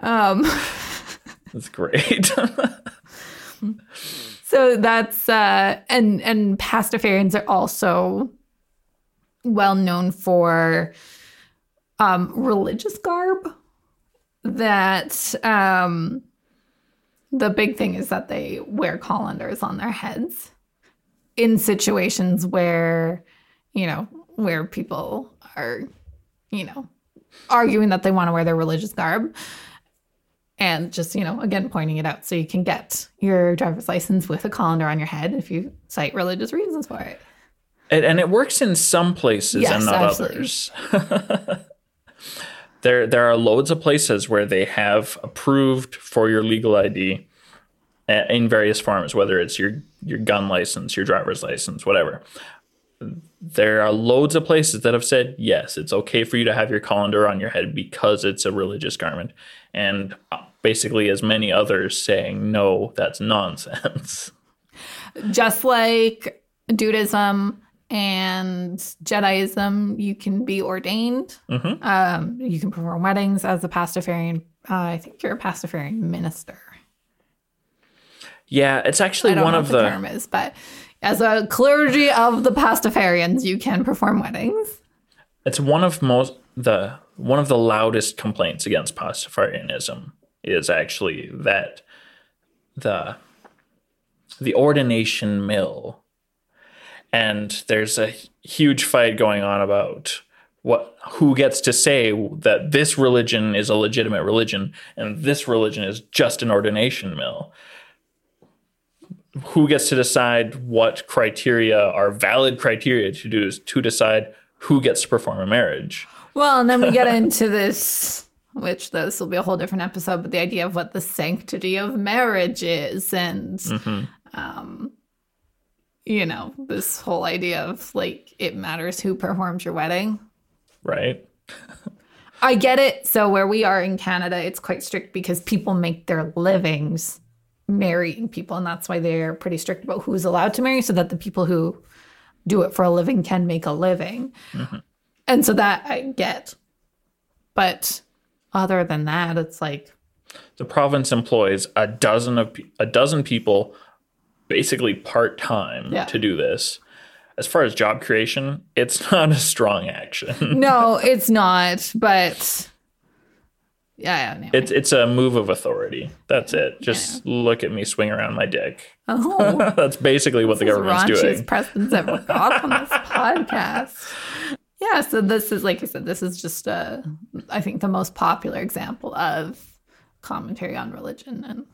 Um, That's great. so that's uh, and and pastafarians are also well known for um, religious garb. That um, the big thing is that they wear colanders on their heads in situations where you know where people are you know arguing that they want to wear their religious garb and just you know again pointing it out so you can get your driver's license with a colander on your head if you cite religious reasons for it and, and it works in some places Yes, and not absolutely. others. there, there are loads of places where they have approved for your legal ID in various forms, whether it's your your gun license, your driver's license, whatever. There are loads of places that have said yes, it's okay for you to have your colander on your head because it's a religious garment, and uh, basically as many others saying no, that's nonsense. just like Dudism and Jediism, you can be ordained. Um, you can perform weddings as a pastafarian. Uh, I think you're a pastafarian minister. Yeah, it's actually I don't one know of what the, the term is, but as a clergy of the Pastafarians, you can perform weddings. It's one of most the one of the loudest complaints against Pastafarianism is actually that the the ordination mill. And there's a huge fight going on about what who gets to say that this religion is a legitimate religion and this religion is just an ordination mill. Who gets to decide what criteria are valid criteria to do to decide who gets to perform a marriage? Well, and then we get into this, which this will be a whole different episode, but the idea of what the sanctity of marriage is, and um, you know, this whole idea of like it matters who performs your wedding. right I get it. So where we are in Canada, it's quite strict because people make their livings marrying people, and that's why they're pretty strict about who's allowed to marry, so that the people who do it for a living can make a living. And so that I get. But other than that, it's like the province employs a dozen of a dozen people basically part-time Yeah. to do this as far as job creation it's not a strong action no, it's not. But yeah, yeah. it's it's a move of authority that's it just look at me swing around my dick Oh, that's basically what the government's doing Preston's ever got on this podcast. Yeah, so this is like I said, this is just uh I think the most popular example of commentary on religion and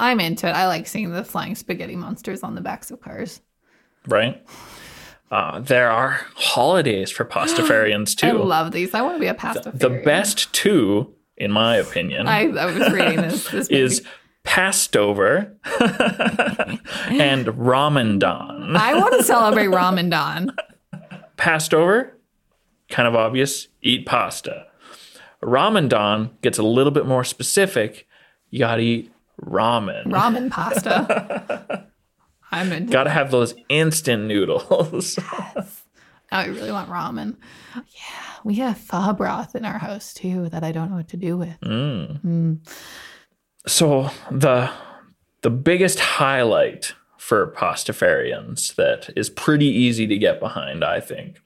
I'm into it. I like seeing the flying spaghetti monsters on the backs of cars. right uh, there are holidays for pastafarians too. I love these. I want to be a pasta the best two in my opinion I, I was reading this. this is pastover and ramadan I want to celebrate Ramadan. Passed over, kind of obvious, eat pasta. Ramadan gets a little bit more specific. You gotta eat ramen. Ramen pasta. I'm gotta have those instant noodles. Yes. Oh, I really want ramen. Yeah, we have pho broth in our house too that I don't know what to do with. Mm. Mm. so the the biggest highlight for pastafarians that is pretty easy to get behind, I think,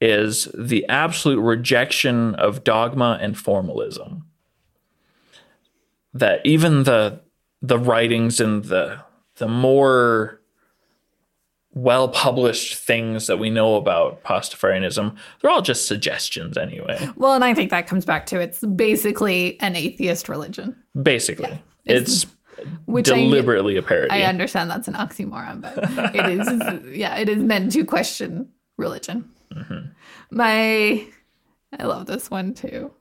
is the absolute rejection of dogma and formalism. That even the the writings and the the more well published things that we know about Pastafarianism, they're all just suggestions anyway. Well, and I think that comes back to it's basically an atheist religion, Basically. It's- It's, which I, deliberately a parody. I understand that's an oxymoron, but it is yeah, it is meant to question religion. My I love this one too.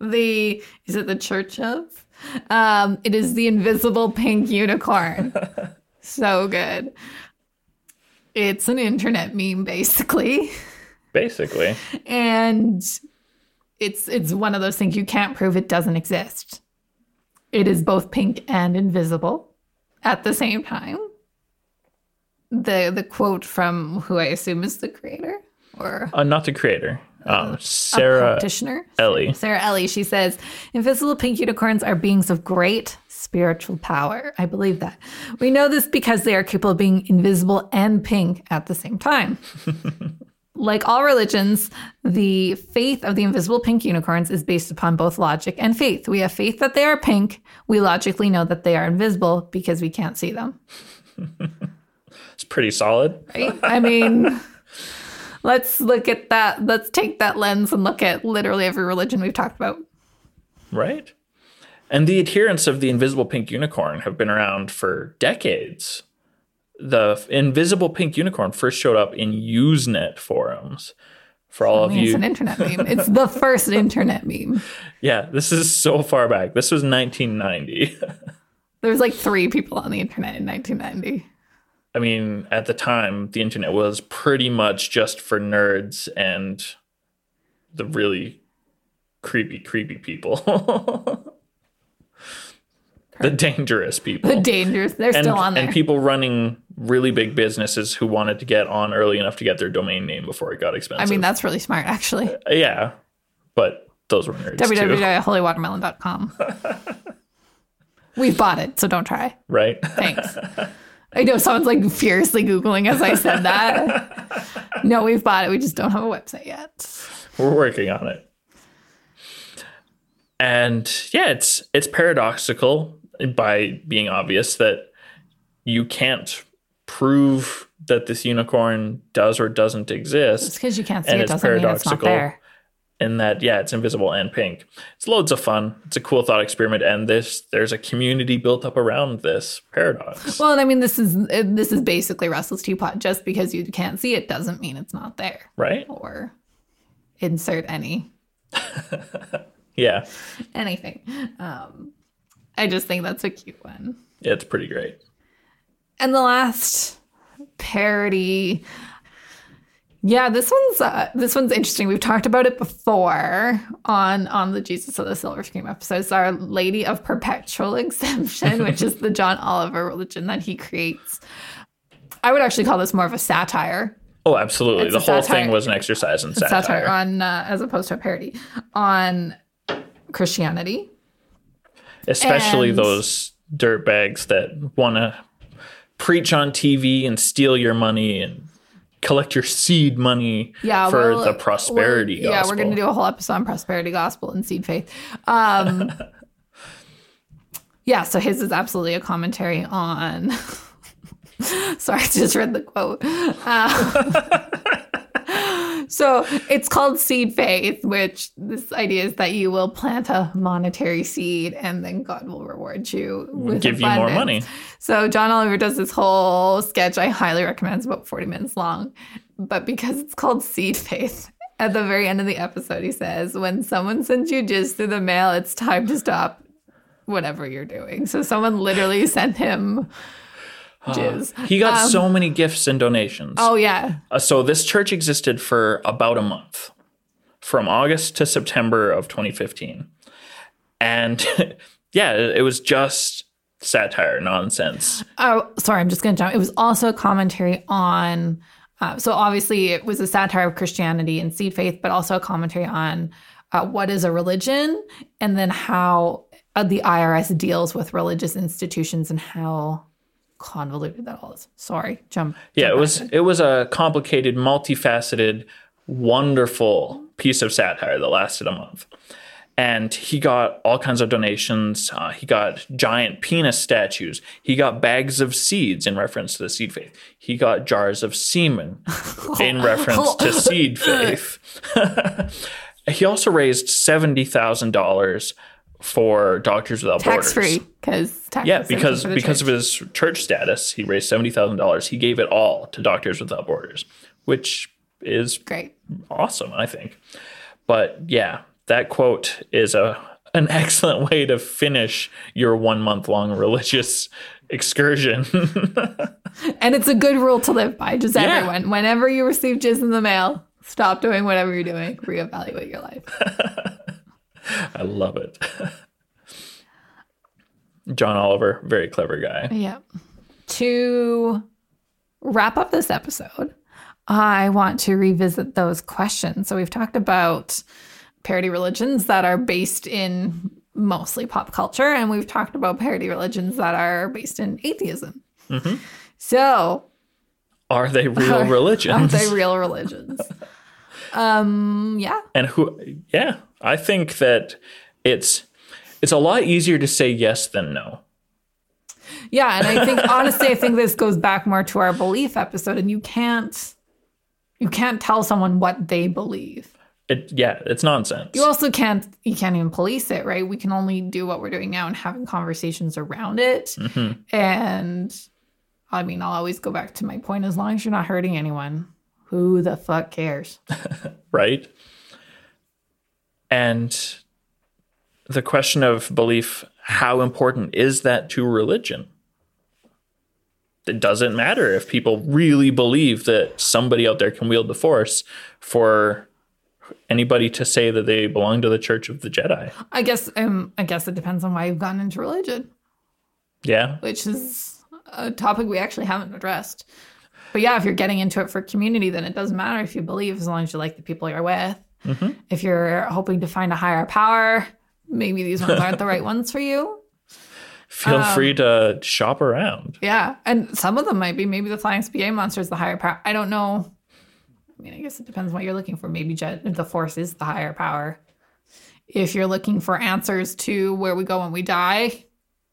The is it the Church of? Um, it is the invisible pink unicorn. so good. It's an internet meme basically. Basically. and it's it's one of those things you can't prove it doesn't exist. It is both pink and invisible at the same time. The the quote from who I assume is the creator or Uh, not the creator. Um, a Sarah practitioner. Ellie. Sarah Ellie. She says, "Invisible pink unicorns are beings of great spiritual power." I believe that. We know this because they are capable of being invisible and pink at the same time. like all religions, the faith of the invisible pink unicorns is based upon both logic and faith. We have faith that they are pink. We logically know that they are invisible because we can't see them. It's pretty solid. Right? I mean, let's look at that. Let's take that lens and look at literally every religion we've talked about. Right? And the adherents of the invisible pink unicorn have been around for decades. The invisible pink unicorn first showed up in Usenet forums. For all I of mean, it's an internet meme. It's the first internet meme. yeah, this is so far back. This was 1990. There was like three people on the internet in 1990. I mean, at the time, the internet was pretty much just for nerds and the really creepy, creepy people. the dangerous people. The dangerous. they're and, still on there. and people running really big businesses who wanted to get on early enough to get their domain name before it got expensive. I mean, that's really smart, actually. Uh, yeah, but those were nerds www.holywatermelon.com. We've bought it, so don't try. right? Thanks. I know someone's like furiously Googling as I said that. no, we've bought it. We just don't have a website yet. We're working on it. And yeah, it's it's paradoxical by being obvious that you can't prove that this unicorn does or doesn't exist. It's because you can't see And it it's doesn't mean it's not paradoxical. there. in that yeah it's invisible and pink it's loads of fun it's a cool thought experiment and this there's a community built up around this paradox Well, and I mean, this is this is basically Russell's teapot. Just because you can't see it doesn't mean it's not there. right Or insert any yeah anything. Um, I just think that's a cute one. Yeah, it's pretty great And the last parody. Yeah, this one's uh, this one's interesting. We've talked about it before on on the Jesus of the Silver Screen episodes. Our Lady of Perpetual Exemption, which is the John Oliver religion that he creates. I would actually call this more of a satire oh absolutely It's the whole satire. thing was an exercise in satire, satire, on uh, as opposed to a parody on Christianity. Especially and- those dirtbags that want to preach on tv and steal your money and collect your seed money Yeah, for we'll- the prosperity Yeah, we're going to do a whole episode on prosperity gospel and seed faith. Um, yeah, so his is absolutely a commentary on. Sorry, I just read the quote. Uh, so it's called seed faith, which this idea is that you will plant a monetary seed and then God will reward you with give you more money So John Oliver does this whole sketch I highly recommend. It's about 40 minutes long. But because it's called Seed Faith, at the very end of the episode, he says, When someone sends you jizz through the mail, it's time to stop whatever you're doing. So someone literally sent him jizz. he got so many gifts and donations Oh, yeah. Uh, so this church existed for about a month, from August to September of 2015, and yeah, it, it was just satire nonsense. Oh, sorry, I'm just going to jump. It was also a commentary on. Uh, so obviously, it was a satire of Christianity and seed faith, but also a commentary on uh, what is a religion, and then how uh, the IRS deals with religious institutions and how convoluted that all is. Sorry, jump. Yeah, jump it was it was a complicated, multifaceted, wonderful piece of satire that lasted a month. And he got all kinds of donations. Uh, he got giant penis statues. He got bags of seeds in reference to the seed faith. He got jars of semen in reference to seed faith. he also raised seventy thousand dollars for Doctors Without Borders. tax Borders. free because tax Yeah, exemption because the because church. of his church status, he raised seventy thousand dollars. He gave it all to Doctors Without Borders, which is great. awesome, I think. But yeah, that quote is a an excellent way to finish your one month long religious excursion. And it's a good rule to live by. Just Yeah. everyone, whenever you receive jizz in the mail, stop doing whatever you're doing. Reevaluate your life. I love it. John Oliver, very clever guy. Yeah. To wrap up this episode, I want to revisit those questions. So we've talked about parody religions that are based in mostly pop culture, and we've talked about parody religions that are based in atheism. Mm-hmm. So Are they real are religions? Are they real religions? Um, yeah. and who yeah i think that it's it's a lot easier to say yes than no Yeah, and I think honestly, I think this goes back more to our belief episode, and you can't you can't tell someone what they believe. it yeah it's nonsense You also can't you can't even police it, right? We can only do what we're doing now and having conversations around it. And I mean, I'll always go back to my point: as long as you're not hurting anyone, who the fuck cares? right and the question of belief how important is that to religion it doesn't matter if people really believe that somebody out there can wield the force for anybody to say that they belong to the church of the jedi I guess um, I guess it depends on why you've gotten into religion. yeah which is a topic we actually haven't addressed. But yeah, if you're getting into it for community, then it doesn't matter if you believe as long as you like the people you're with. If you're hoping to find a higher power, maybe these ones aren't the right ones for you. feel Um, free to shop around. Yeah, and some of them might be. Maybe the flying SPA monster is the higher power. I don't know. I mean, I guess it depends what you're looking for. Maybe Jet the Force is the higher power. If you're looking for answers to where we go when we die,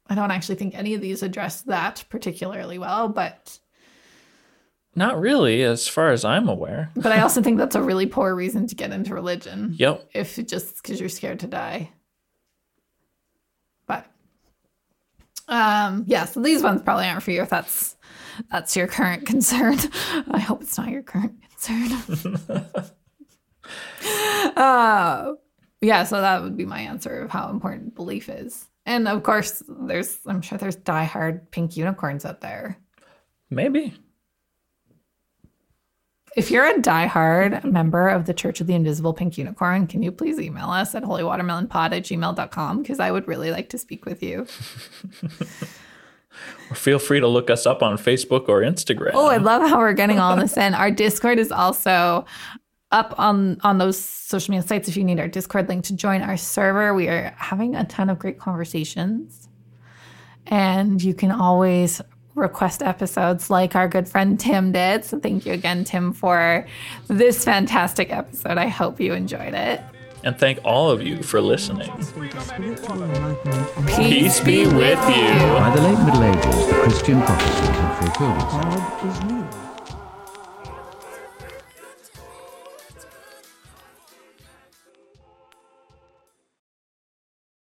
I don't actually think any of these address that particularly well. But Not really, as far as I'm aware. but I also think that's a really poor reason to get into religion. Yep. if just because you're scared to die. But um yeah, so these ones probably aren't for you if that's that's your current concern. I hope it's not your current concern. uh yeah, so that would be my answer of how important belief is. And of course, there's I'm sure there's diehard pink unicorns out there. Maybe. If you're a diehard member of the Church of the Invisible Pink Unicorn, can you please email us at holywatermelonpod at gmail.com? Because I would really like to speak with you. Or feel free to look us up on Facebook or Instagram. Oh, I love how we're getting all this in. Our Discord is also up on on those social media sites if you need our Discord link to join our server. We are having a ton of great conversations. And you can always request episodes like our good friend Tim did. So thank you again, Tim, for this fantastic episode. I hope you enjoyed it. and thank all of you for listening. Spiritual enlightenment and Peace be with you. By the late Middle Ages, the Christian prophecy had fulfilled itself. God is near.